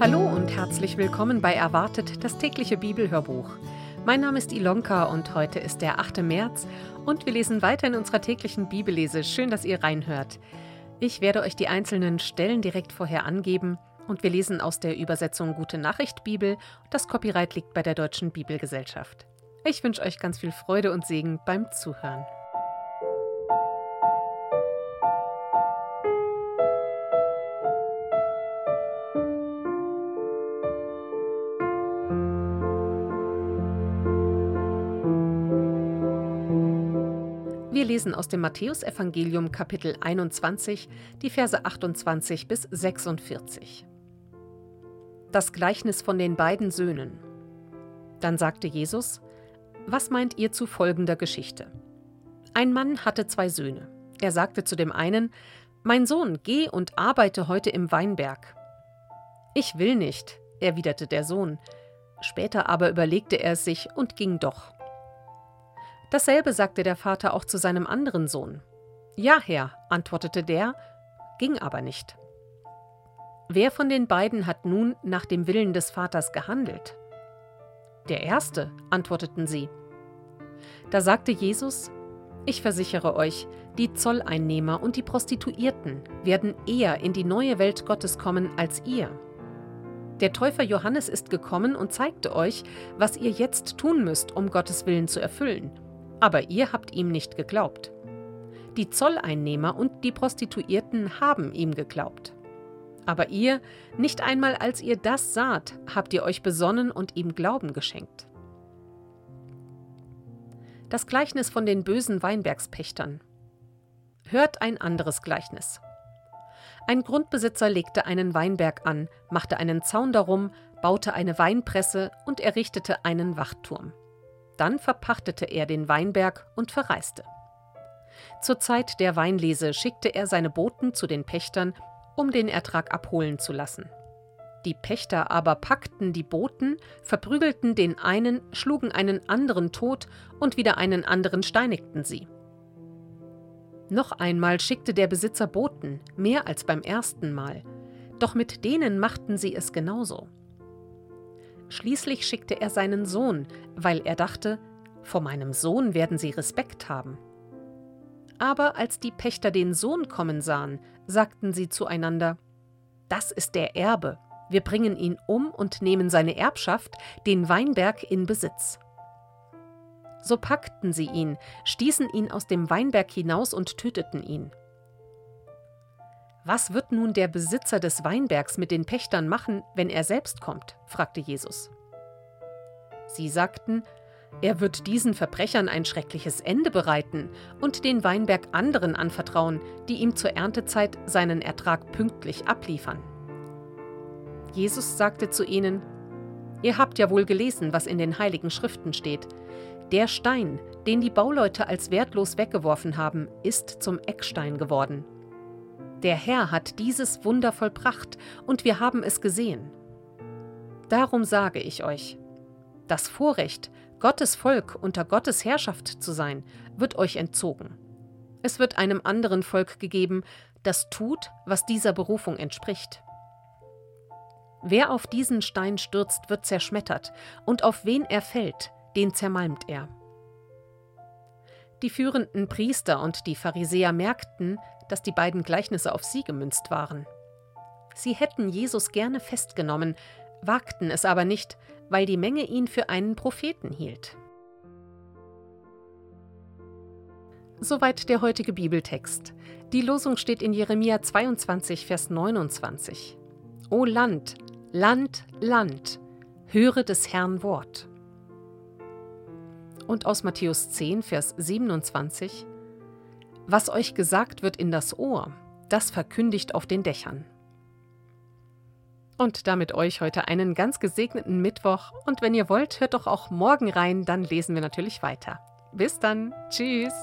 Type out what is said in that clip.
Hallo und herzlich willkommen bei Erwartet, das tägliche Bibelhörbuch. Mein Name ist Ilonka und heute ist der 8. März und wir lesen weiter in unserer täglichen Bibellese. Schön, dass ihr reinhört. Ich werde euch die einzelnen Stellen direkt vorher angeben und wir lesen aus der Übersetzung Gute Nachricht Bibel. Das Copyright liegt bei der Deutschen Bibelgesellschaft. Ich wünsche euch ganz viel Freude und Segen beim Zuhören. Wir lesen aus dem Matthäusevangelium Kapitel 21, die Verse 28 bis 46. Das Gleichnis von den beiden Söhnen. Dann sagte Jesus: Was meint ihr zu folgender Geschichte? Ein Mann hatte zwei Söhne. Er sagte zu dem einen: Mein Sohn, geh und arbeite heute im Weinberg. Ich will nicht, erwiderte der Sohn. Später aber überlegte er es sich und ging doch. Dasselbe sagte der Vater auch zu seinem anderen Sohn. Ja, Herr, antwortete der, ging aber nicht. Wer von den beiden hat nun nach dem Willen des Vaters gehandelt? Der erste, antworteten sie. Da sagte Jesus, ich versichere euch, die Zolleinnehmer und die Prostituierten werden eher in die neue Welt Gottes kommen als ihr. Der Täufer Johannes ist gekommen und zeigte euch, was ihr jetzt tun müsst, um Gottes Willen zu erfüllen aber ihr habt ihm nicht geglaubt. Die Zolleinnehmer und die Prostituierten haben ihm geglaubt. Aber ihr, nicht einmal als ihr das saht, habt ihr euch besonnen und ihm Glauben geschenkt. Das Gleichnis von den bösen Weinbergspächtern. Hört ein anderes Gleichnis. Ein Grundbesitzer legte einen Weinberg an, machte einen Zaun darum, baute eine Weinpresse und errichtete einen Wachturm. Dann verpachtete er den Weinberg und verreiste. Zur Zeit der Weinlese schickte er seine Boten zu den Pächtern, um den Ertrag abholen zu lassen. Die Pächter aber packten die Boten, verprügelten den einen, schlugen einen anderen tot und wieder einen anderen steinigten sie. Noch einmal schickte der Besitzer Boten, mehr als beim ersten Mal, doch mit denen machten sie es genauso. Schließlich schickte er seinen Sohn, weil er dachte, vor meinem Sohn werden sie Respekt haben. Aber als die Pächter den Sohn kommen sahen, sagten sie zueinander, Das ist der Erbe, wir bringen ihn um und nehmen seine Erbschaft, den Weinberg, in Besitz. So packten sie ihn, stießen ihn aus dem Weinberg hinaus und töteten ihn. Was wird nun der Besitzer des Weinbergs mit den Pächtern machen, wenn er selbst kommt? fragte Jesus. Sie sagten, er wird diesen Verbrechern ein schreckliches Ende bereiten und den Weinberg anderen anvertrauen, die ihm zur Erntezeit seinen Ertrag pünktlich abliefern. Jesus sagte zu ihnen, Ihr habt ja wohl gelesen, was in den heiligen Schriften steht. Der Stein, den die Bauleute als wertlos weggeworfen haben, ist zum Eckstein geworden. Der Herr hat dieses Wunder vollbracht, und wir haben es gesehen. Darum sage ich euch, das Vorrecht, Gottes Volk unter Gottes Herrschaft zu sein, wird euch entzogen. Es wird einem anderen Volk gegeben, das tut, was dieser Berufung entspricht. Wer auf diesen Stein stürzt, wird zerschmettert, und auf wen er fällt, den zermalmt er. Die führenden Priester und die Pharisäer merkten, dass die beiden Gleichnisse auf sie gemünzt waren. Sie hätten Jesus gerne festgenommen, wagten es aber nicht, weil die Menge ihn für einen Propheten hielt. Soweit der heutige Bibeltext. Die Losung steht in Jeremia 22, Vers 29. O Land, Land, Land, höre des Herrn Wort. Und aus Matthäus 10, Vers 27. Was euch gesagt wird in das Ohr, das verkündigt auf den Dächern. Und damit euch heute einen ganz gesegneten Mittwoch. Und wenn ihr wollt, hört doch auch morgen rein, dann lesen wir natürlich weiter. Bis dann. Tschüss.